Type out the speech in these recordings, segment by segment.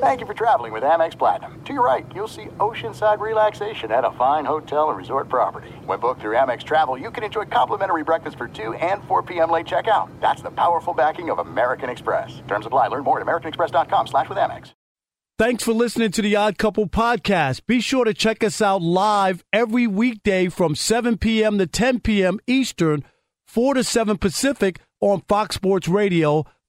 Thank you for traveling with Amex Platinum. To your right, you'll see oceanside relaxation at a fine hotel and resort property. When booked through Amex Travel, you can enjoy complimentary breakfast for 2 and 4 p.m. late checkout. That's the powerful backing of American Express. Terms apply. Learn more at americanexpress.com slash with Amex. Thanks for listening to the Odd Couple podcast. Be sure to check us out live every weekday from 7 p.m. to 10 p.m. Eastern, 4 to 7 Pacific on Fox Sports Radio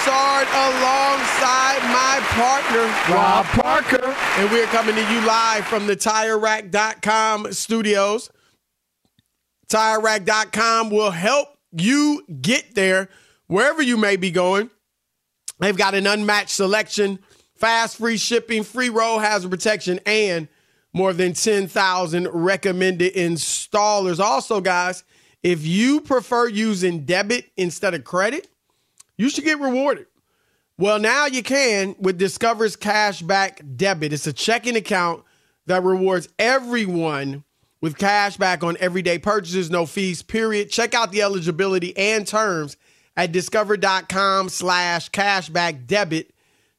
Broussard alongside my partner, Rob Parker. And we're coming to you live from the TireRack.com studios. TireRack.com will help you get there wherever you may be going. They've got an unmatched selection, fast free shipping, free roll hazard protection, and more than 10,000 recommended installers. Also, guys, if you prefer using debit instead of credit, you should get rewarded. Well, now you can with Discover's Cashback Debit. It's a checking account that rewards everyone with cash back on everyday purchases, no fees, period. Check out the eligibility and terms at discover.com slash cashback debit.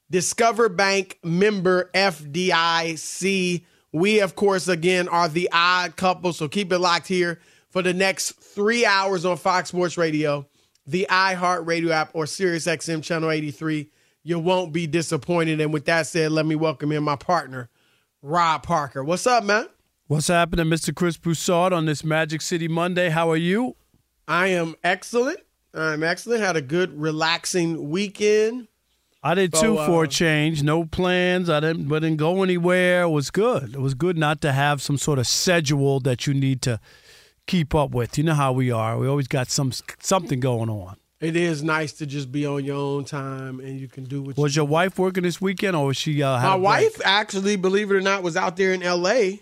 Discover Bank member FDIC. We, of course, again, are the odd couple, so keep it locked here for the next three hours on Fox Sports Radio, the iHeartRadio app, or SiriusXM Channel 83. You won't be disappointed. And with that said, let me welcome in my partner, Rob Parker. What's up, man? What's happening, Mr. Chris Broussard, on this Magic City Monday? How are you? I am excellent. I'm excellent. Had a good, relaxing weekend. I did So, too for uh, a change. No plans. I didn't, but didn't go anywhere. It was good. It was good not to have some sort of schedule that you need to keep up with. You know how we are. We always got some something going on. It is nice to just be on your own time and you can do what Was you your wife working this weekend, or was she? Uh, had My wife actually, believe it or not, was out there in L.A.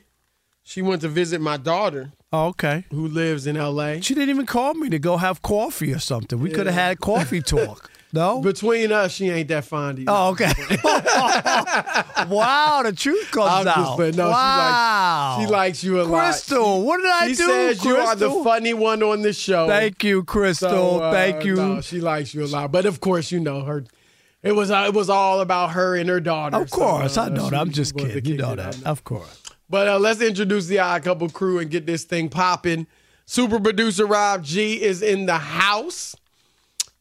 She went to visit my daughter, Oh, okay. who lives in L.A. She didn't even call me to go have coffee or something. We could have had coffee talk. No. Between us, she ain't that fond of you. Oh, okay. wow, the truth comes I'm out. just. No, wow. she likes she likes you a lot. Crystal, what did I She do? She says you are the funny one on the show. Thank you, Crystal. So, uh, Thank you. no, she likes you a lot, but of course, you know her. It was uh, it was all about her and her daughter. of course, so, I uh, know she that. I'm just kidding. You know that. Of course. But uh, let's introduce the Odd Couple crew and get this thing popping. Super producer Rob G is in the house.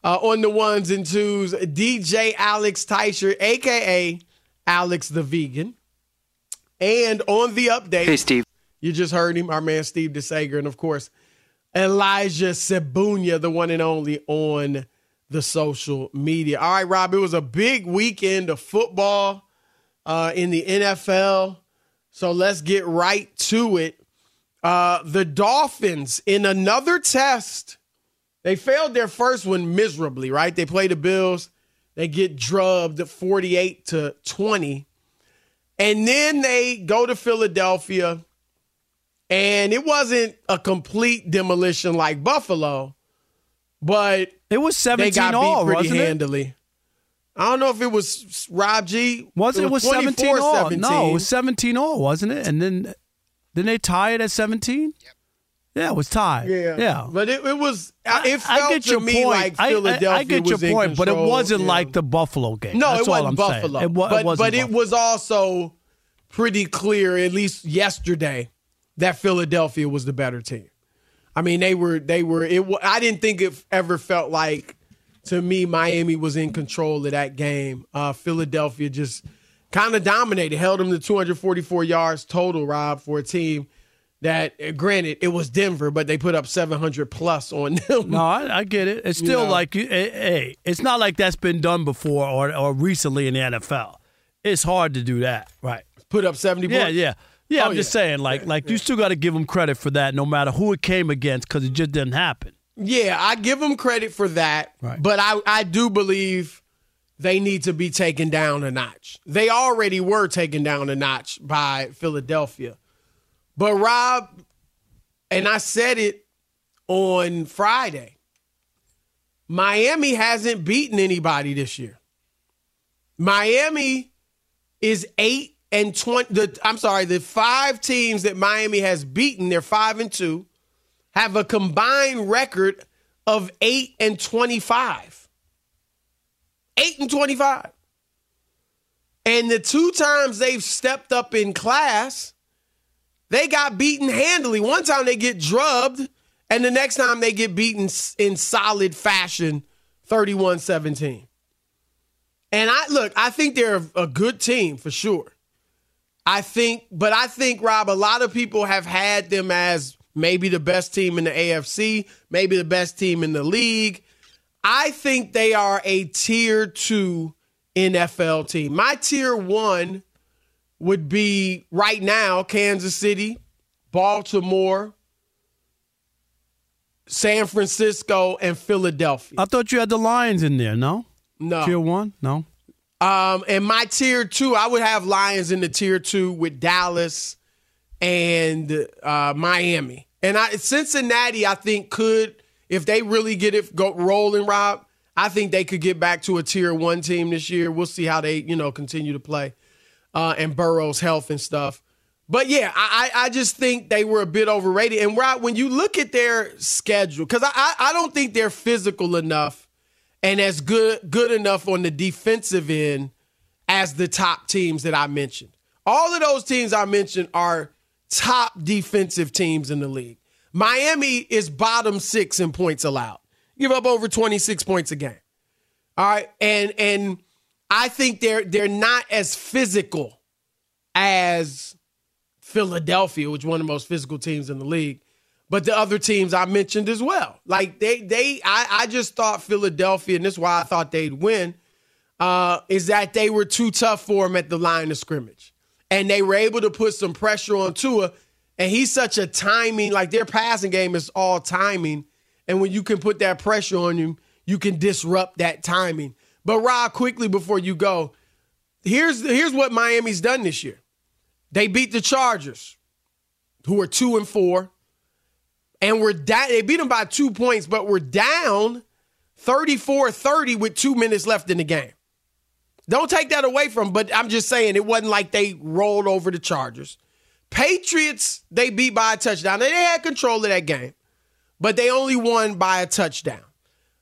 Uh, on the ones and twos, DJ Alex Teicher, aka Alex the Vegan. And on the update, Hey, Steve. you just heard him, our man Steve DeSager, and of course, Elijah Sebunya, the one and only on the social media. All right, Rob, it was a big weekend of football uh, in the NFL. So let's get right to it. Uh, the Dolphins, in another test, they failed their first one miserably, right? They play the Bills, they get drubbed 48 to 20. And then they go to Philadelphia, and it wasn't a complete demolition like Buffalo, but It was 17 they 17 got all, beat pretty wasn't it? handily. I don't know if it was Rob G. Was it? It was, 17 all. 17. No, it was 17 all, wasn't it? And then then they tie it at 17. Yep. Yeah, it was tied. Yeah, yeah. But it, it was. It felt I get to your me point. like I- I- Philadelphia I, get your point, but it control, wasn't yeah. like the Buffalo game. No, That's it wasn't I'm Buffalo. Saying. It, wa- but it wasn't but it was also pretty clear, at least yesterday, that Philadelphia was the better team. I mean, they were they were. It. I didn't think it ever felt like to me Miami was in control of that game. Uh, Philadelphia just kind of dominated, held them to 244 yards total. Rob for a team that, uh, granted, it was Denver, but they put up 700 plus on them. No, I, I get it. It's still know. like, hey, hey, it's not like that's been done before or, or recently in the NFL. It's hard to do that, right? Put up 70 Yeah, points. yeah, yeah. Oh, I'm just yeah. saying, like, like you still got to give them credit for that, no matter who it came against, because it just didn't happen. Yeah, I give them credit for that. Right. But I, I do believe they need to be taken down a notch. They already were taken down a notch by Philadelphia. But Rob, and I said it on Friday, Miami hasn't beaten anybody this year. Miami is eight and twenty. The I'm sorry, the five teams that Miami has beaten, they're five and two have a combined record of 8 and 25. 8 and 25. And the two times they've stepped up in class, they got beaten handily. One time they get drubbed, and the next time they get beaten in solid fashion 31 17. And I look, I think they're a good team for sure. I think, but I think, Rob, a lot of people have had them as maybe the best team in the AFC, maybe the best team in the league. I think they are a tier two NFL team. My tier one would be right now Kansas City, Baltimore, San Francisco, and Philadelphia. I thought you had the Lions in there. No, No. tier one. No, Um, and my tier two, I would have Lions in the tier two with Dallas and uh, Miami. And I, Cincinnati, I think could, if they really get it go rolling, Rob, I think they could get back to a tier one team this year. We'll see how they, you know, continue to play uh, and Burrow's health and stuff. But yeah, I, I just think they were a bit overrated. And Rob, when you look at their schedule, because I, I don't think they're physical enough and as good good enough on the defensive end as the top teams that I mentioned. All of those teams I mentioned are top defensive teams in the league. Miami is bottom 6 in points allowed. Give up over 26 points a game. All right, and and I think they're they're not as physical as Philadelphia, which is one of the most physical teams in the league but the other teams I mentioned as well. Like they they I, I just thought Philadelphia, and this is why I thought they'd win, uh, is that they were too tough for him at the line of scrimmage. And they were able to put some pressure on Tua. And he's such a timing, like their passing game is all timing. And when you can put that pressure on him, you can disrupt that timing. But Rob, quickly before you go, here's here's what Miami's done this year. They beat the Chargers, who are two and four and we're down. They beat them by two points, but we're down 34 30 with two minutes left in the game. Don't take that away from, but I'm just saying it wasn't like they rolled over the Chargers. Patriots, they beat by a touchdown. They had control of that game, but they only won by a touchdown.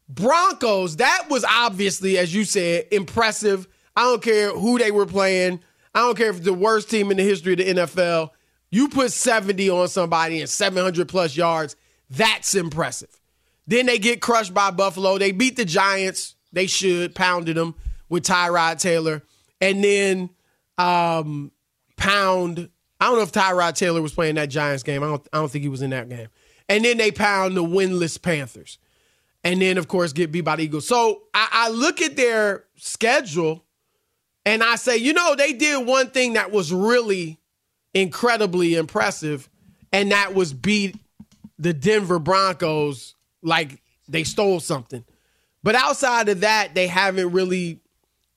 Broncos, that was obviously, as you said, impressive. I don't care who they were playing. I don't care if it's the worst team in the history of the NFL. You put 70 on somebody and 700 plus yards, that's impressive. Then they get crushed by Buffalo. They beat the Giants. They should, pounded them with Tyrod Taylor. And then um, pound, I don't know if Tyrod Taylor was playing that Giants game. I don't, I don't think he was in that game. And then they pound the winless Panthers. And then, of course, get beat by the Eagles. So I, I look at their schedule and I say, you know, they did one thing that was really incredibly impressive, and that was beat the Denver Broncos like they stole something. But outside of that, they haven't really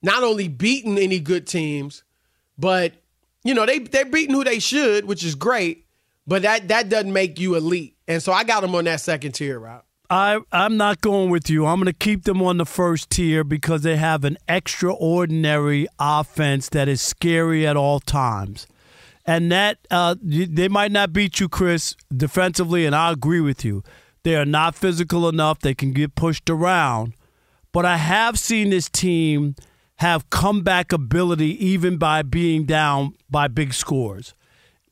not only beaten any good teams, but you know, they they're beating who they should, which is great, but that that doesn't make you elite. And so I got them on that second tier, Rob. I I'm not going with you. I'm going to keep them on the first tier because they have an extraordinary offense that is scary at all times, and that uh, they might not beat you, Chris, defensively, and I agree with you. They are not physical enough. They can get pushed around, but I have seen this team have comeback ability even by being down by big scores,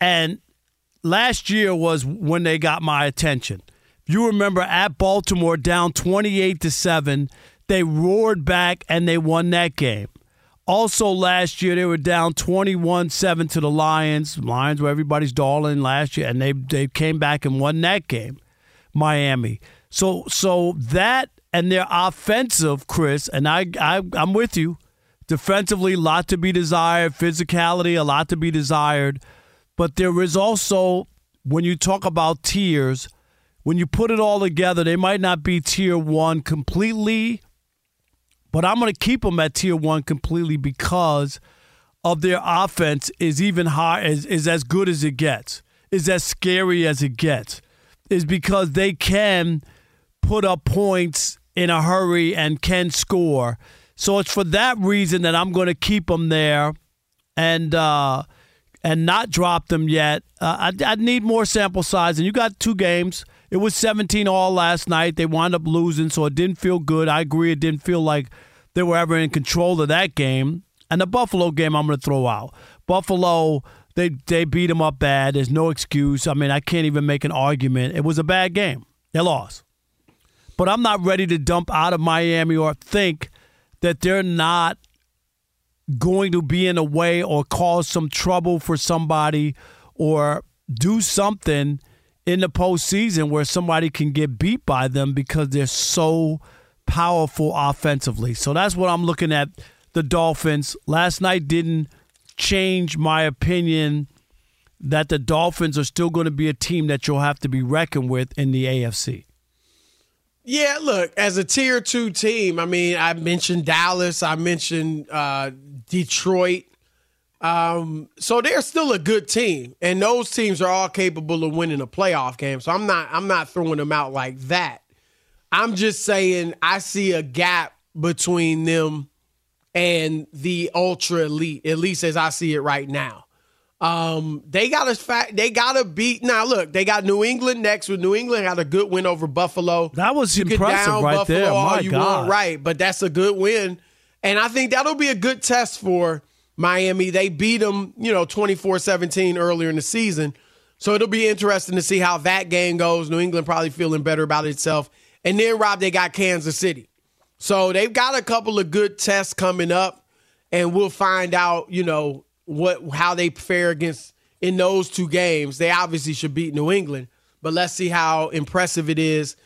and last year was when they got my attention you remember at Baltimore down 28 to 7, they roared back and they won that game. Also last year they were down 21-7 to the Lions. Lions were everybody's darling last year and they they came back and won that game. Miami. So so that and their offensive, Chris, and I, I I'm with you. Defensively, a lot to be desired. Physicality, a lot to be desired. But there is also, when you talk about tiers, when you put it all together, they might not be tier one completely, but I'm going to keep them at tier one completely because of their offense is even high is, is as good as it gets, is as scary as it gets, is because they can put up points in a hurry and can score. So it's for that reason that I'm going to keep them there and uh, and not drop them yet. Uh, I, I need more sample size, and you got two games. It was 17 all last night. They wound up losing, so it didn't feel good. I agree. It didn't feel like they were ever in control of that game. And the Buffalo game, I'm going to throw out. Buffalo, they they beat them up bad. There's no excuse. I mean, I can't even make an argument. It was a bad game. They lost. But I'm not ready to dump out of Miami or think that they're not going to be in a way or cause some trouble for somebody or do something in the postseason where somebody can get beat by them because they're so powerful offensively. So that's what I'm looking at the Dolphins. Last night didn't change my opinion that the Dolphins are still going to be a team that you'll have to be reckoned with in the AFC. Yeah, look, as a tier two team, I mean, I mentioned Dallas, I mentioned uh, Detroit. Um, so they're still a good team, and those teams are all capable of winning a playoff game. So I'm not I'm not throwing them out like that. I'm just saying I see a gap between them and the ultra elite, at least as I see it right now. Um, they got a fact. They got to beat. Now, look, they got New England next. With New England had a good win over Buffalo. That was you impressive, right Buffalo there. My you God. want, right? But that's a good win, and I think that'll be a good test for Miami. They beat them, you know, 24 17 earlier in the season. So it'll be interesting to see how that game goes. New England probably feeling better about itself. And then, Rob, they got Kansas City. So they've got a couple of good tests coming up, and we'll find out, you know, what how they fare against in those two games. They obviously should beat New England, but let's see how impressive it is.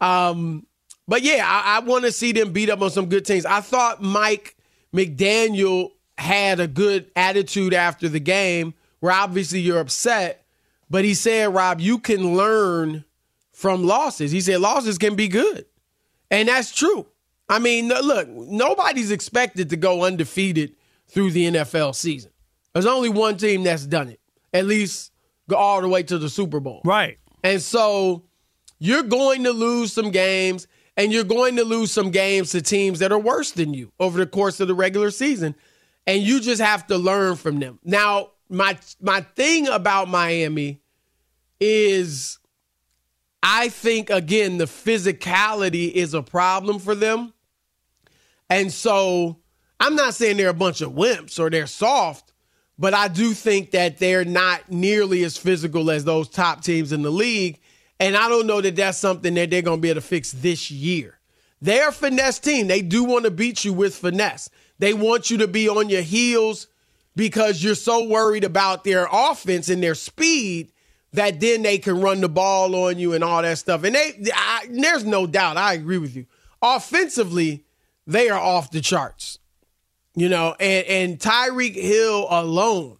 Um, but yeah, I, I want to see them beat up on some good teams. I thought Mike McDaniel had a good attitude after the game where obviously you're upset, but he said, Rob, you can learn from losses. He said losses can be good. And that's true. I mean, look, nobody's expected to go undefeated through the NFL season. There's only one team that's done it, at least go all the way to the Super Bowl. Right. And so you're going to lose some games, and you're going to lose some games to teams that are worse than you over the course of the regular season and you just have to learn from them. Now, my my thing about Miami is I think again the physicality is a problem for them. And so I'm not saying they're a bunch of wimps or they're soft, but I do think that they're not nearly as physical as those top teams in the league. And I don't know that that's something that they're going to be able to fix this year. They're a finesse team. They do want to beat you with finesse. They want you to be on your heels because you're so worried about their offense and their speed that then they can run the ball on you and all that stuff. And they, I, there's no doubt, I agree with you. Offensively, they are off the charts. You know, and, and Tyreek Hill alone,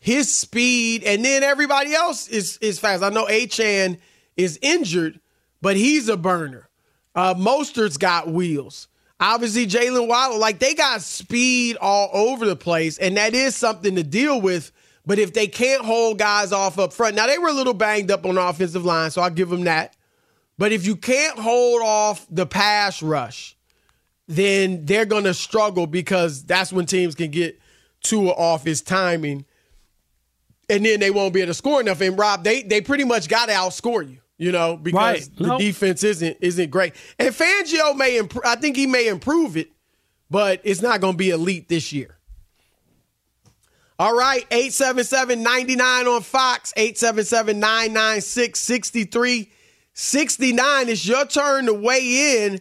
his speed, and then everybody else is is fast. I know Achane is injured, but he's a burner. Uh, Mostert's got wheels. Obviously, Jaylen Waddle, like they got speed all over the place, and that is something to deal with. But if they can't hold guys off up front, now they were a little banged up on the offensive line, so I'll give them that. But if you can't hold off the pass rush, then they're going to struggle because that's when teams can get Tua off his timing. And then they won't be able to score enough. And Rob, they they pretty much got to outscore you, you know, because Right. the Nope. defense isn't isn't great. And Fangio may improve. I think he may improve it, but it's not going to be elite this year. All right, 877-99 on Fox, 877-996-6369. It's your turn to weigh in.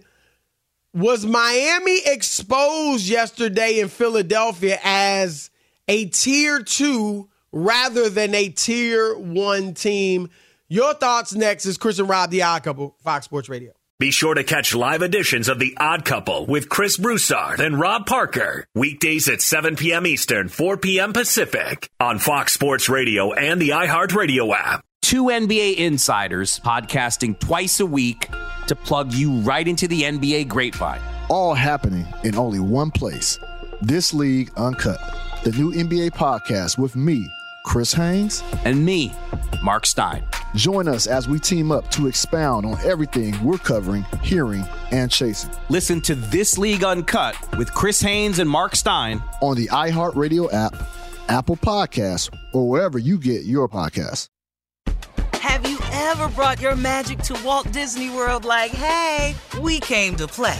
Was Miami exposed yesterday in Philadelphia as a tier two rather than a tier one team? Your thoughts next is Chris and Rob, the odd couple, Fox Sports Radio. Be sure to catch live editions of The Odd Couple with Chris Broussard and Rob Parker. Weekdays at 7 p.m. Eastern, 4 p.m. Pacific on Fox Sports Radio and the iHeartRadio app. Two NBA insiders podcasting twice a week to plug you right into the NBA grapevine. all happening in only one place. This League Uncut, the new NBA podcast with me, Chris Haynes. And me, Mark Stein. Join us as we team up to expound on everything we're covering, hearing, and chasing Listen to This League Uncut with Chris Haynes and Mark Stein on the iHeartRadio app, Apple Podcasts, or wherever you get your podcasts. Have you ever brought your magic to Walt Disney World like, hey, we came to play?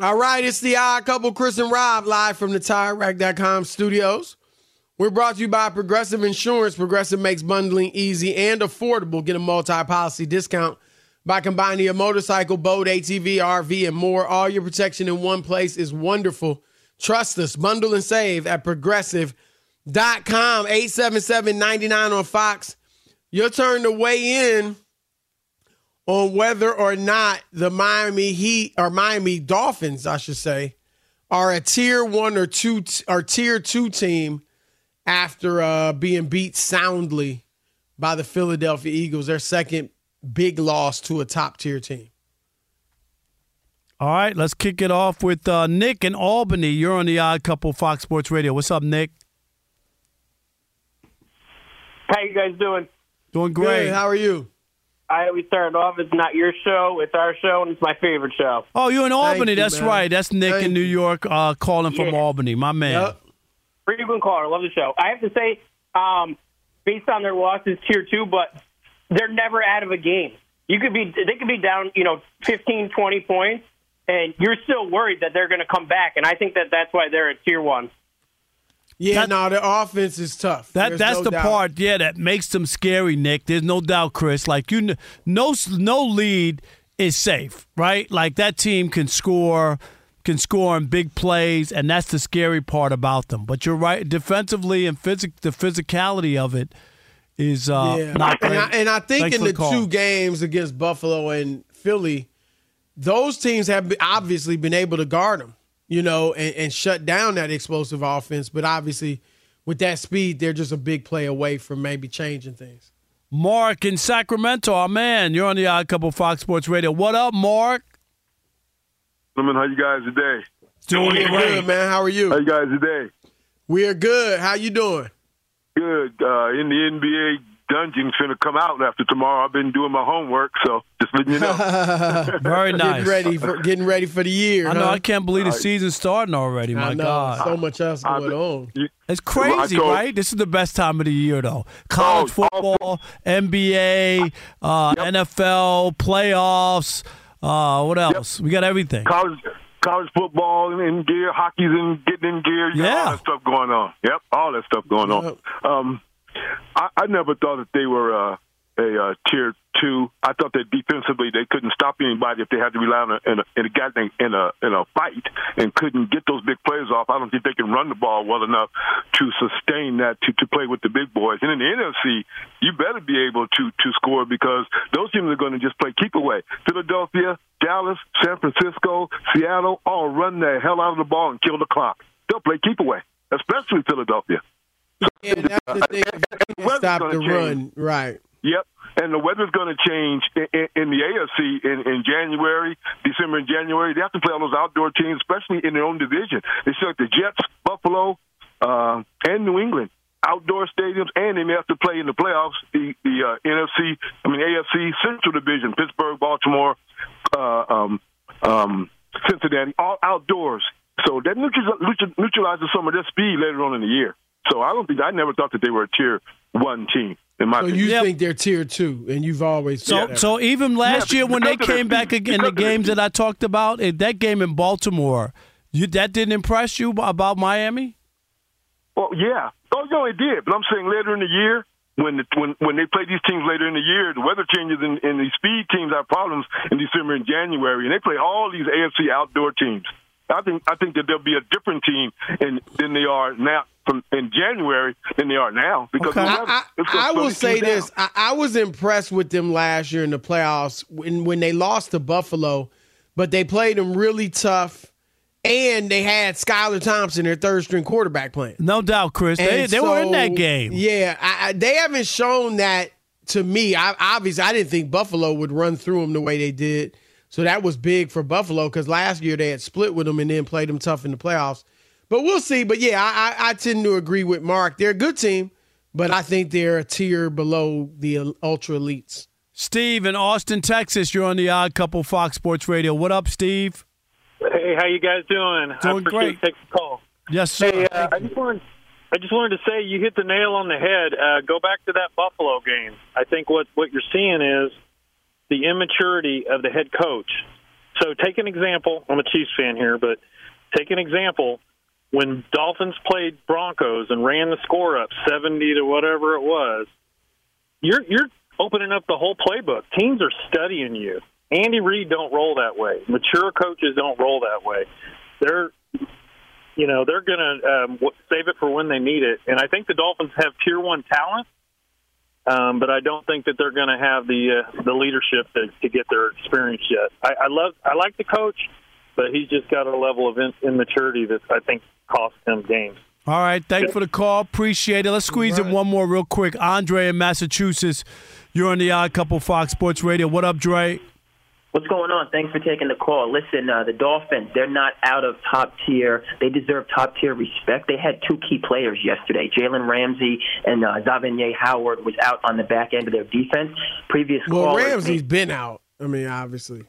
All right, it's the odd couple, Chris and Rob, live from the TireRack.com studios. We're brought to you by Progressive Insurance. Progressive makes bundling easy and affordable. Get a multi-policy discount by combining your motorcycle, boat, ATV, RV, and more. All your protection in one place is wonderful. Trust us. Bundle and save at progressive.com. 877-99 on Fox. Your turn to weigh in on whether or not the Miami Heat or Miami Dolphins, I should say, are a tier one or two or tier two team after uh, being beat soundly by the Philadelphia Eagles, their second big loss to a top tier team. All right, let's kick it off with uh, Nick in Albany. You're on the Odd Couple Fox Sports Radio. What's up, Nick? How you guys doing? Doing great. Good. How are you? I always start off. It's not your show. It's our show, and it's my favorite show. Oh, you're in Albany. you, That's man. right. That's Nick Thank in New. York uh, calling from Yeah. Albany. My man. Yep. Frequent caller. Love the show. I have to say, um, based on their losses, tier two, but they're never out of a game. You could be, they could be down, you know, 15, 20 points, and you're still worried that they're going to come back. And I think that that's why they're at tier one. Yeah, That- no, their offense is tough. That There's that's no the doubt. part, yeah, that makes them scary, Nick. There's no doubt, Chris. Like you, no no lead is safe, right? Like that team can score, can score in big plays, and that's the scary part about them. But you're right, defensively and physic, the physicality of it is uh, Yeah. not and, great. I, and I think Thanks in for the two games against Buffalo and Philly, those teams have obviously been able to guard them, you know, and, and shut down that explosive offense. But obviously, with that speed, they're just a big play away from maybe changing things. Mark in Sacramento, our man. You're on the Odd Couple Fox Sports Radio. What up, Mark? Gentlemen, how you guys today? Doing We're good, man. How are you? How you? you guys today? We are good. How you doing? Good. Uh, in the NBA dungeon's finna come out after tomorrow. I've been doing my homework, so just letting you know. Very nice. Getting ready for getting ready for the year. I know. huh? I can't believe the season's starting already. My know. God. So much else going been- on. you- It's crazy, Well, told- right? This is the best time of the year, though. College Oh, football, NBA, uh, NFL, playoffs. Uh, what else? We got everything. college college football in, in gear, hockey's in getting in gear. You got Yeah. all that stuff going on. Yep, all that stuff going on. Um, I, I never thought that they were uh, a uh, tier two. I thought that defensively they couldn't stop anybody if they had to rely on a, in a in a guy in a in a fight and couldn't get those big plays off. I don't think they can run the ball well enough to sustain that to, to play with the big boys. And in the NFC, you better be able to to score because those teams are going to just play keep away. Philadelphia, Dallas, San Francisco, Seattle all run the hell out of the ball and kill the clock. They'll play keep away, especially Philadelphia. Yeah, that's the thing. If you Stop the change. run, right? Yep. And the weather's going to change in, in, in the AFC in, in January, December and January. They have to play all those outdoor teams, especially in their own division. They select the Jets, Buffalo, uh, and New England. Outdoor stadiums, and they may have to play in the playoffs. The the uh, NFC, I mean AFC Central Division: Pittsburgh, Baltimore, uh, um, um, Cincinnati, all outdoors. So that neutraliz- neutralizes some of their speed later on in the year. So I don't think I never thought that they were a tier one team. In my So opinion. you think they're tier two, and you've always So, that. so even last Yeah, year when they came back speed. in the Because of their games that I talked about, that game in Baltimore, you, that didn't impress you about Miami? Well, yeah. Oh, no, it did. But I'm saying later in the year, when the, when when they play these teams later in the year, the weather changes and, and these speed teams have problems in December and January, and they play all these AFC outdoor teams. I think I think that there'll be a different team in, than they are now from in January than they are now because Okay. the I, I, I will say this: I, I was impressed with them last year in the playoffs when when they lost to Buffalo, but they played them really tough, and they had Skylar Thompson, their third string quarterback, playing. No doubt, Chris. They, And they were in that game. Yeah, I, I, they haven't shown that to me. I, obviously, I didn't think Buffalo would run through them the way they did. So that was big for Buffalo because last year they had split with them and then played them tough in the playoffs. But we'll see. But yeah, I, I, I tend to agree with Mark. They're a good team, but I think they're a tier below the ultra elites. Steve in Austin, Texas. You're on the Odd Couple Fox Sports Radio. What up, Steve? Hey, how you guys doing? I Doing appreciate great. you taking the call. Yes, sir. Hey, uh, I just wanted, I just wanted to say you hit the nail on the head. Uh, go back to that Buffalo game. I think what what you're seeing is the immaturity of the head coach. So take an example. I'm a Chiefs fan here, but take an example. When Dolphins played Broncos and ran the score up 70 to whatever it was, you're you're opening up the whole playbook. Teams are studying you. Andy Reid don't roll that way. Mature coaches don't roll that way. They're you know they're going to um, save it for when they need it. And I think the Dolphins have tier one talent, um, but I don't think that they're going to have the uh, the leadership to, to get their experience yet. I, I love I like the coach, but he's just got a level of in, immaturity that I think cost him games. All right. Thanks for the call. Appreciate it. Let's squeeze right. in one more real quick. Andre in Massachusetts. You're on the Odd Couple Fox Sports Radio. What up, Dre? What's going on? Thanks for taking the call. Listen, uh, the Dolphins, they're not out of top tier. They deserve top tier respect. They had two key players yesterday. Jalen Ramsey and uh, Xavier Howard was out on the back end of their defense. Previous well, Ramsey's made, been out. I mean, obviously.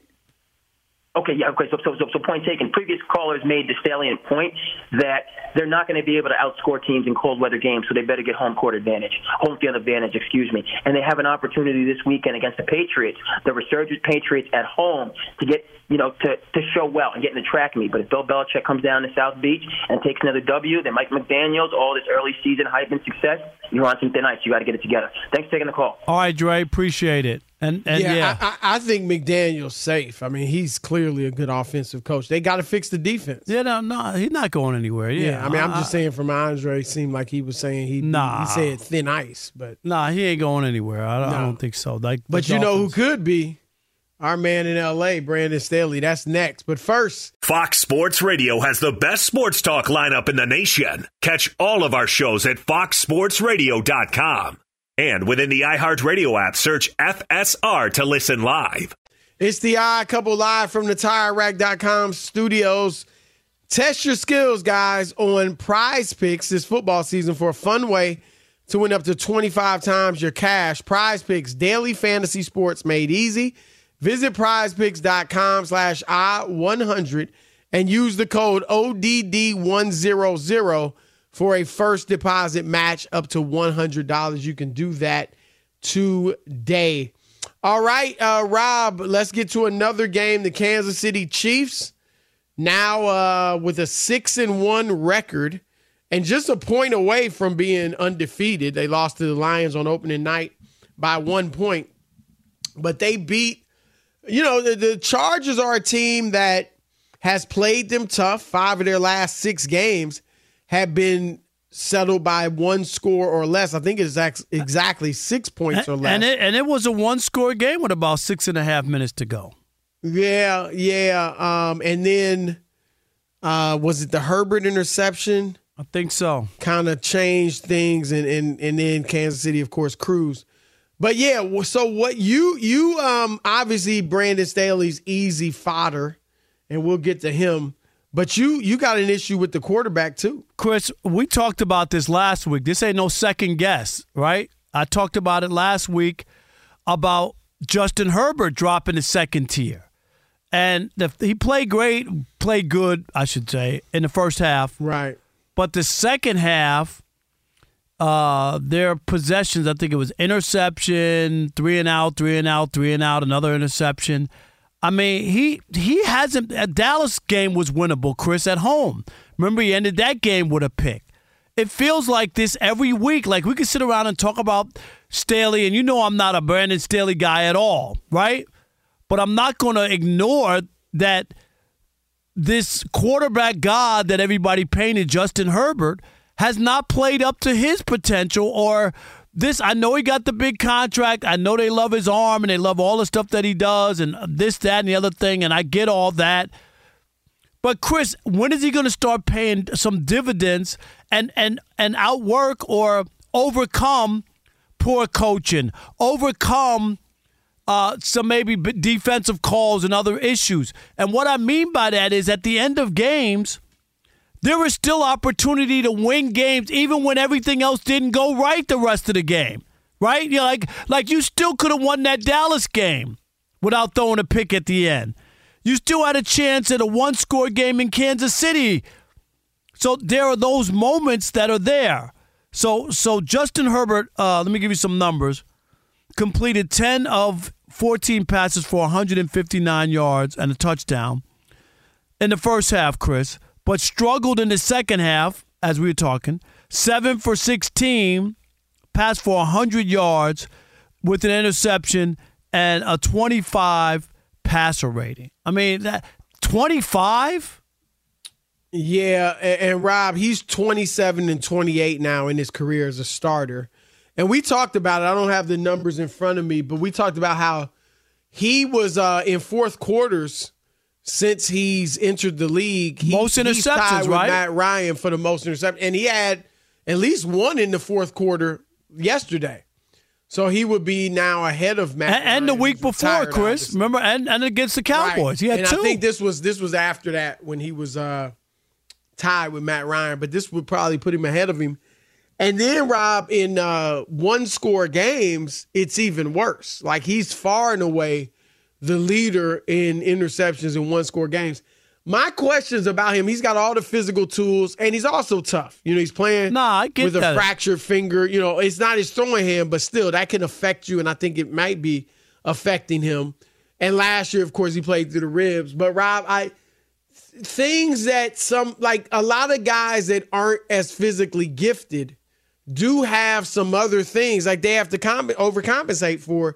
Okay, yeah, okay. So, so, so, point taken. Previous callers made the salient point that they're not going to be able to outscore teams in cold weather games, so they better get home court advantage, home field advantage, excuse me. And they have an opportunity this weekend against the Patriots, the resurgent Patriots at home, to get you know to to show well and get in the track meet. But if Bill Belichick comes down to South Beach and takes another W, then Mike McDaniel's all this early season hype and success, you're on some thin ice. You got to get it together. Thanks for taking the call. All right, Dre, appreciate it. And, and yeah, yeah. I, I, think McDaniel's safe. I mean, he's clearly a good offensive coach. They got to fix the defense. Yeah, no, no, he's not going anywhere. Yeah, yeah I mean, I'm just saying from Andre, seemed like he was saying he nah, he said thin ice, but nah, he ain't going anywhere. I, no. I don't think so. Like, but you know who could be our man in L.A., Brandon Staley. That's next. But first, Fox Sports Radio has the best sports talk lineup in the nation. Catch all of our shows at foxsportsradio.com. And within the iHeartRadio app, search FSR to listen live. It's the Odd Couple live from the TireRack.com studios. Test your skills, guys, on prize picks this football season for a fun way to win up to 25 times your cash. Prize picks, daily fantasy sports made easy. Visit prizepicks.com slash I100 and use the code ODD100 for a first deposit match up to $100. You can do that today. All right, uh, Rob, let's get to another game. The Kansas City Chiefs now uh, with a six and one record and just a point away from being undefeated. They lost to the Lions on opening night by one point, but they beat. You know, the, the Chargers are a team that has played them tough. Five of their last six games have been settled by one score or less. I think it's exactly six points or less. And it, and it was a one score game with about six and a half minutes to go. Yeah, yeah. Um, and then uh, was it the Herbert interception? I think so. Kind of changed things, and, and and then Kansas City, of course, cruise. But yeah, so what you you um obviously Brandon Staley's easy fodder, and we'll get to him. But you you got an issue with the quarterback too. Chris, we talked about this last week. This ain't no second guess, right? I talked about it last week about Justin Herbert dropping the second tier. And the, he played great, played good, I should say, in the first half. Right. But the second half, uh, their possessions, I think it was interception, three and out, three and out, three and out, another interception. I mean, he he hasn't. A Dallas game was winnable, Chris, at home. Remember, he ended that game with a pick. It feels like this every week. Like we could sit around and talk about Staley, and you know I'm not a Brandon Staley guy at all, right? But I'm not going to ignore that this quarterback god that everybody painted, Justin Herbert, has not played up to his potential or this I know he got the big contract. I know they love his arm and they love all the stuff that he does and this, that, and the other thing, and I get all that. But Chris, when is he going to start paying some dividends and and and outwork or overcome poor coaching, overcome uh, some maybe defensive calls and other issues? And what I mean by that is, at the end of games, there was still opportunity to win games even when everything else didn't go right the rest of the game. Right? You know, like like you still could have won that Dallas game without throwing a pick at the end. You still had a chance at a one score game in Kansas City. So there are those moments that are there. So so Justin Herbert, uh, let me give you some numbers. Completed 10 of 14 passes for 159 yards and a touchdown in the first half, Chris but struggled in the second half, as we were talking. Seven for 16, passed for 100 yards with an interception and a 25 passer rating. I mean, that 25? Yeah, and, and Rob, he's 27 and 28 now in his career as a starter. And we talked about it. I don't have the numbers in front of me, but we talked about how he was uh, in fourth quarters since he's entered the league. He, Most he's interceptions, tied with right? Matt Ryan for the most interceptions, and he had at least one in the fourth quarter yesterday. So he would be now ahead of Matt. And, and the week before, Chris, remember, and, and against the Cowboys, Right. he had and two. I think this was this was after that when he was uh, tied with Matt Ryan, but this would probably put him ahead of him. And then Rob, in uh, one score games, it's even worse. Like he's far and away the leader in interceptions in one score games. My questions about him, he's got all the physical tools and he's also tough. You know, he's playing Nah, with that. a fractured finger. You know, it's not his throwing hand, but still that can affect you. And I think it might be affecting him. And last year, of course, he played through the ribs. But Rob, I things that some like a lot of guys that aren't as physically gifted do have some other things like they have to comp- overcompensate for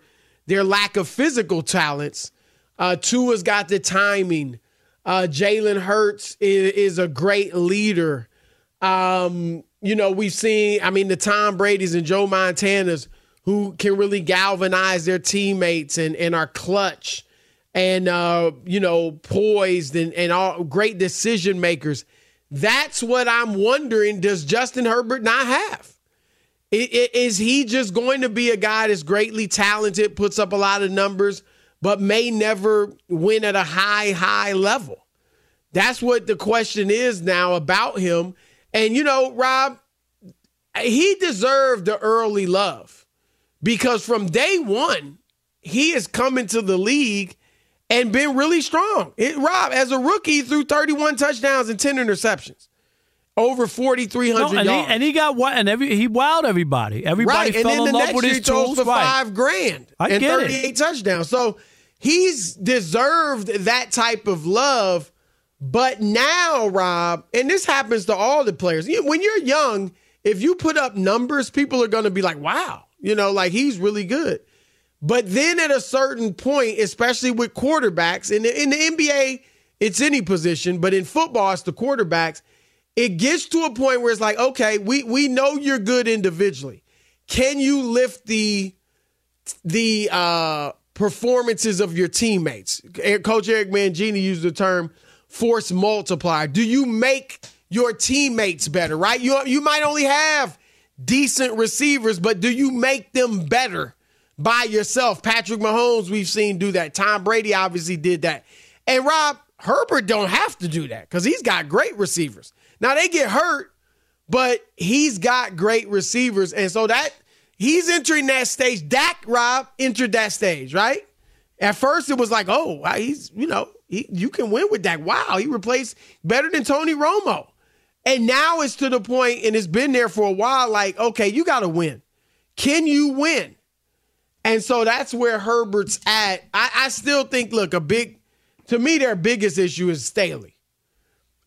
their lack of physical talents. Uh, Tua's got the timing. Uh, Jalen Hurts is, is a great leader. Um, you know, we've seen, I mean, the Tom Brady's and Joe Montanas who can really galvanize their teammates and, and are clutch and, uh, you know, poised and, and all great decision makers. That's what I'm wondering. Does Justin Herbert not have? Is he just going to be a guy that's greatly talented, puts up a lot of numbers, but may never win at a high, high level? That's what the question is now about him. And, you know, Rob, he deserved the early love because from day one, he has come into the league and been really strong. It, Rob, as a rookie, threw 31 touchdowns and 10 interceptions, over 4,300 No, and, he, yards. and he got what? And every he wowed everybody. Everybody right, and fell then in the love next with year his he tools. for right. five grand I and get it. 38 touchdowns. So he's deserved that type of love. But now, Rob, and this happens to all the players. When you're young, if you put up numbers, people are going to be like, "Wow, you know, like he's really good." But then at a certain point, especially with quarterbacks, in the, in the NBA, it's any position, but in football, it's the quarterbacks. It gets to a point where it's like, okay, we we know you're good individually. Can you lift the the uh, performances of your teammates? Coach Eric Mangini used the term force multiplier. Do you make your teammates better? Right? You you might only have decent receivers, but do you make them better by yourself? Patrick Mahomes, we've seen do that. Tom Brady obviously did that. And Rob Herbert don't have to do that because he's got great receivers. Now they get hurt, but he's got great receivers, and so that he's entering that stage. Dak Rob entered that stage, right? At first, it was like, oh, he's you know he, you can win with Dak. Wow, he replaced better than Tony Romo, and now it's to the point, and it's been there for a while. Like, okay, you got to win. Can you win? And so that's where Herbert's at. I, I still think, look, a big to me, their biggest issue is Staley.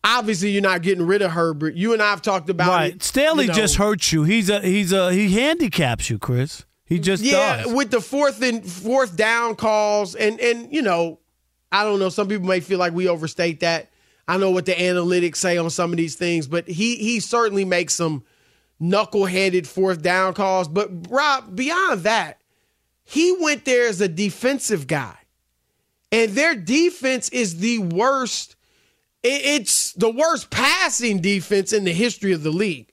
Obviously, you're not getting rid of Herbert. You and I have talked about Right. it. Staley you know. just hurts you. He's a he's a he handicaps you, Chris. He just yeah, does. with the fourth and fourth down calls, and and you know, I don't know. Some people may feel like we overstate that. I know what the analytics say on some of these things, but he he certainly makes some knuckleheaded fourth down calls. But Rob, beyond that, he went there as a defensive guy, and their defense is the worst. It- It's the worst passing defense in the history of the league.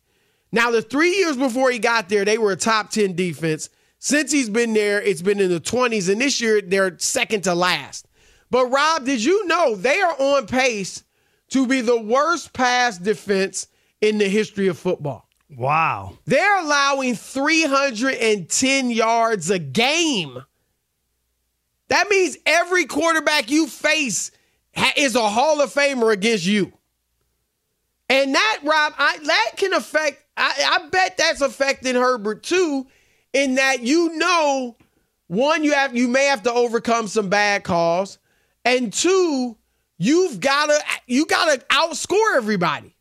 Now, the three years before he got there, they were a top 10 defense. Since he's been there, it's been in the 20s, and this year they're second to last. But, Rob, did you know they are on pace to be the worst pass defense in the history of football? Wow. They're allowing 310 yards a game. That means every quarterback you face is a Hall of Famer against you. And that, Rob, I, that can affect, I, I bet that's affecting Herbert too, in that you know, one, you have you may have to overcome some bad calls, and two, you've gotta you gotta outscore everybody.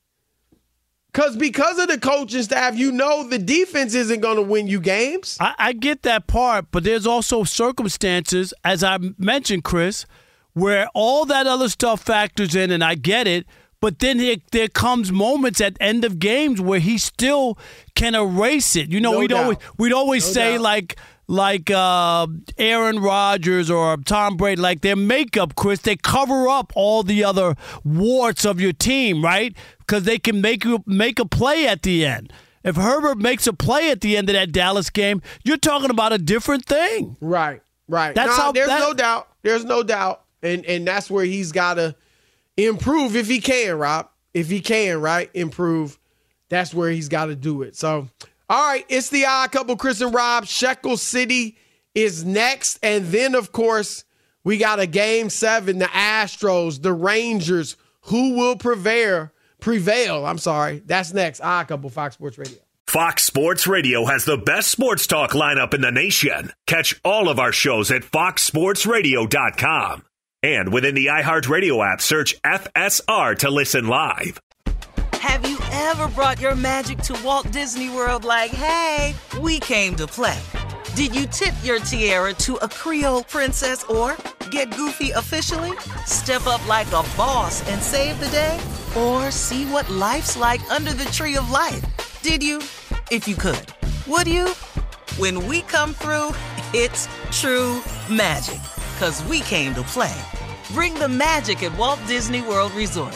Cause because of the coaching staff, you know the defense isn't gonna win you games. I, I get that part, but there's also circumstances, as I mentioned, Chris, where all that other stuff factors in, and I get it. But then there, there comes moments at end of games where he still can erase it. You know, No we'd doubt. always we'd always No say doubt. like like uh, Aaron Rodgers or Tom Brady, like their makeup, Chris, they cover up all the other warts of your team, right? Because they can make you make a play at the end. If Herbert makes a play at the end of that Dallas game, you're talking about a different thing. Right, right. That's No, how. There's that- no doubt. There's no doubt, and and that's where he's got to improve if he can, Rob. If he can, right, improve. That's where he's got to do it. So, all right, it's the odd couple. Chris and Rob. Shekel City is next, and then of course we got a game seven. The Astros, the Rangers. Who will prevail? Prevail. I'm sorry. That's next. Odd couple. Fox Sports Radio. Fox Sports Radio has the best sports talk lineup in the nation. Catch all of our shows at foxsportsradio.com. And within the iHeartRadio app, search FSR to listen live. Have you ever brought your magic to Walt Disney World like, hey, we came to play? Did you tip your tiara to a Creole princess or get goofy officially? Step up like a boss and save the day? Or see what life's like under the tree of life? Did you? If you could. Would you? When we come through, it's true magic. Cause we came to play. Bring the magic at Walt Disney World Resort.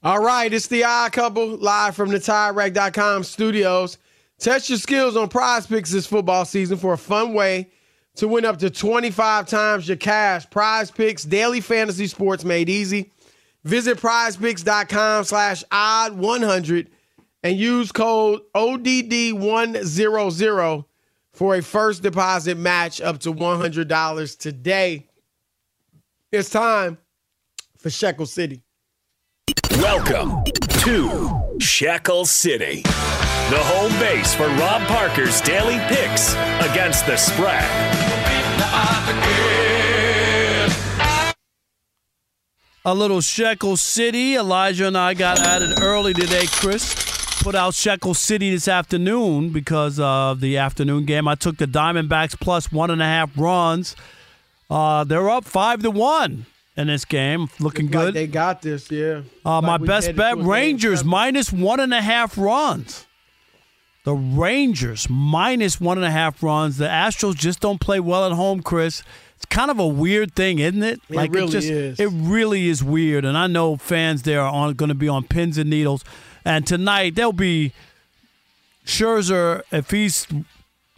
All right, it's the odd couple live from the TireRack.com studios. Test your skills on prize picks this football season for a fun way to win up to 25 times your cash. Prize picks, daily fantasy sports made easy. Visit prizepicks.com slash odd 100 and use code ODD100 for a first deposit match up to $100 today. It's time for Shekel City. Welcome to Shekel City, the home base for Rob Parker's daily picks against the spread. A little Shekel City. Elijah and I got at it early today, Chris. Put out Shekel City this afternoon because of the afternoon game. I took the Diamondbacks plus one and a half runs. Uh, they're up five to one in this game. Looking Look like good. they got this, yeah. Uh, Like my best bet to a game Rangers minus one and a half runs. The Rangers minus one and a half runs. The Astros just don't play well at home, Chris. It's kind of a weird thing, isn't it? It like really it just, is. It really is weird, and I know fans there are going to be on pins and needles. And tonight they'll be Scherzer if he's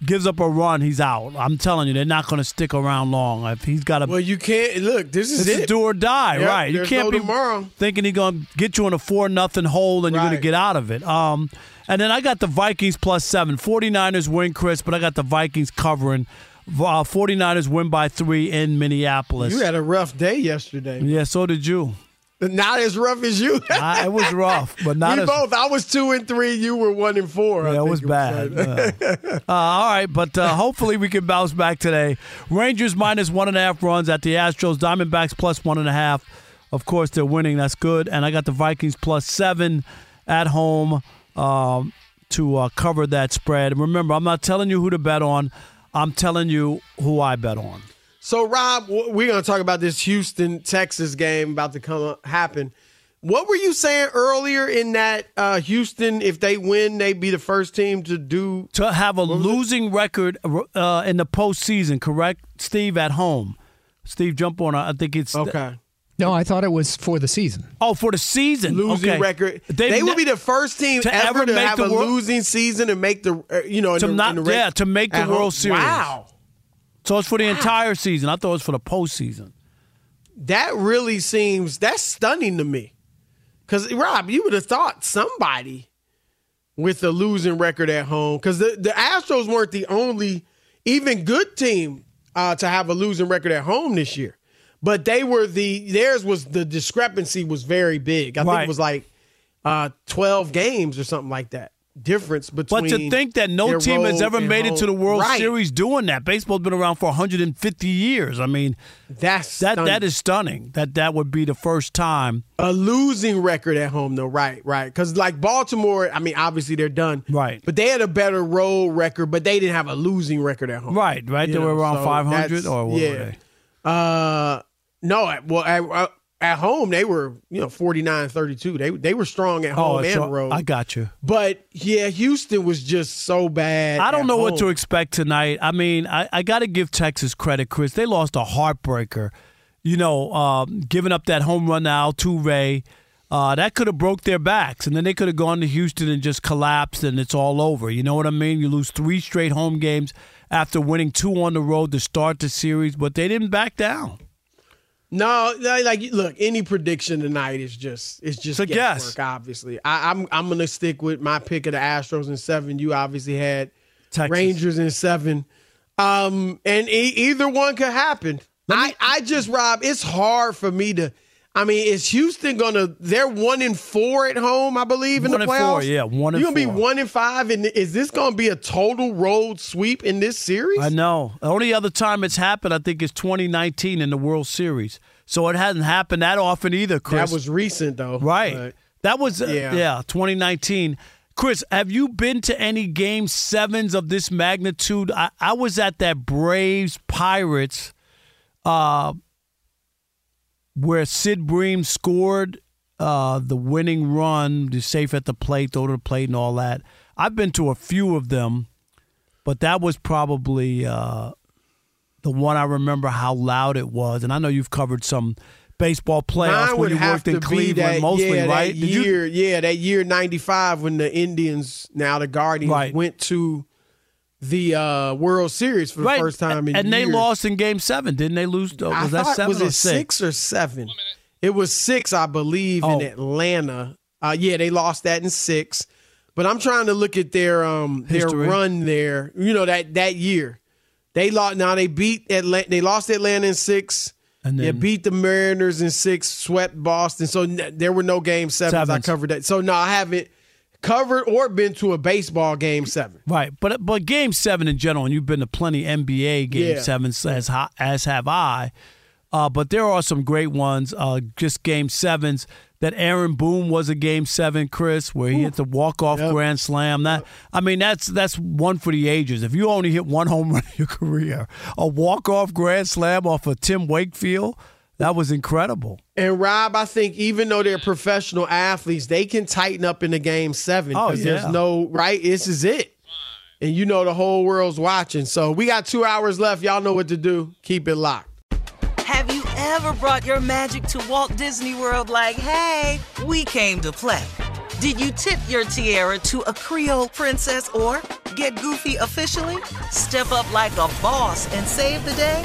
gives up a run, he's out. I'm telling you, they're not going to stick around long. If he's got a Well, you can't look. This is this it. is do or die, Yep, right? You can't no be tomorrow. thinking he's going to get you in a four nothing hole and you're going to get out of it. Um, and then I got the Vikings plus seven. 49ers win, Chris, but I got the Vikings covering. Uh, 49ers win by three in Minneapolis. You had a rough day yesterday. yeah, so did you. Not as rough as you. I, it was rough, but not we as both. I was two and three. You were one and four. I Yeah, it think was bad. Uh, uh, all right, but uh, hopefully we can bounce back today. Rangers minus one and a half runs at the Astros. Diamondbacks plus one and a half. Of course, they're winning. That's good. And I got the Vikings plus seven at home um, to uh, cover that spread. And remember, I'm not telling you who to bet on. I'm telling you who I bet on. So, Rob, we're going to talk about this Houston Texas game about to come up, happen. What were you saying earlier in that uh, Houston, if they win, they'd be the first team to do To have a losing record uh, in the postseason, correct? Steve at home. Steve, jump on. I think it's okay. No, I thought it was for the season. Oh, for the season, losing okay. record? They've they ne- would be the first team to ever ever to make have the a world- losing season and make the uh, you know in to the, not in the yeah to make the at home. World Series. Wow, So it's for the entire season. I thought it was for the postseason. that really seems that's stunning to me. Because Rob, you would have thought somebody with a losing record at home. Because the, the Astros weren't the only even good team uh, to have a losing record at home this year. But they were the theirs was the discrepancy was very big. I think it was like uh, twelve games or something like that. Difference between But to think that no team has ever made it to the World Right. Series doing that. Baseball's been around for 150 years. I mean, that's that stunning. that is stunning. That that would be the first time. a losing record at home though right right because like baltimore i mean obviously they're done right but they had a better road record but they didn't have a losing record at home Right, right. You they were around so 500 or what yeah. were they? uh no well at, uh, at home they were you know 49 32 they they were strong at home Oh, and so- road I got you. but yeah houston was just so bad I don't know what to expect tonight. I mean, I, I got to give Texas credit, Chris. They lost a heartbreaker. You know, um, giving up that home run now to Altuve. Uh, that could have broke their backs, and then they could have gone to Houston and just collapsed, and it's all over. You know what I mean? You lose three straight home games after winning two on the road to start the series, but they didn't back down. No, like look, any prediction tonight is just it's just It's a guess. Obviously, I, I'm I'm gonna stick with my pick of the Astros in seven. You obviously had Texas. Rangers in seven, um, and e- either one could happen. I I just Rob, it's hard for me to. I mean, is Houston gonna? They're one in four at home, I believe, in One the playoffs. four, yeah, one You're gonna four. be one in five, and is this gonna be a total road sweep in this series? I know. The only other time it's happened, I think, is 2019 in the World Series. So it hasn't happened that often either, Chris. That was recent though, Right. but- that was, uh, Yeah. yeah. 2019. Chris, have you been to any game sevens of this magnitude? I, I was at that Braves Pirates uh, where Sid Bream scored uh, the winning run, the safe at the plate, throw to the plate, and all that. I've been to a few of them, but that was probably uh, the one I remember how loud it was. And I know you've covered some baseball playoffs Mine when you worked in Cleveland, that, mostly, yeah, right? That Did you- year, yeah, that year '95 when the Indians, now the Guardians, Right. went to the uh, World Series for the right. first time in and they lost in Game Seven, didn't they? Lose? uh, Was I that thought, seven was or it six or seven? It was six, I believe, Oh. in Atlanta. Uh, yeah, they lost that in six. But I'm trying to look at their um their run there. You know that that year, they lost. Now they beat Atlanta. They lost Atlanta in six. And yeah, then- beat the Mariners in six, swept Boston. So n- there were no game sevens. I covered that. So no, I haven't covered or been to a baseball game seven. Right, but but Game Seven in general, and you've been to plenty NBA Game Yeah. Sevens as as have I. Uh, but there are some great ones. Uh, just Game Sevens. That Aaron Boone was a Game Seven, Chris, where he hit the walk off grand slam. That I mean, that's that's one for the ages. If you only hit one home run in your career, a walk off grand slam off of Tim Wakefield, that was incredible. And Rob, I think even though they're professional athletes, they can tighten up in the game seven. Oh, because yeah. there's no right. This is it, and you know the whole world's watching. So we got two hours left. Y'all know what to do. Keep it locked. Have you ever brought your magic to Walt Disney World like, hey, we came to play? Did you tip your tiara to a Creole princess or get goofy officially? Step up like a boss and save the day?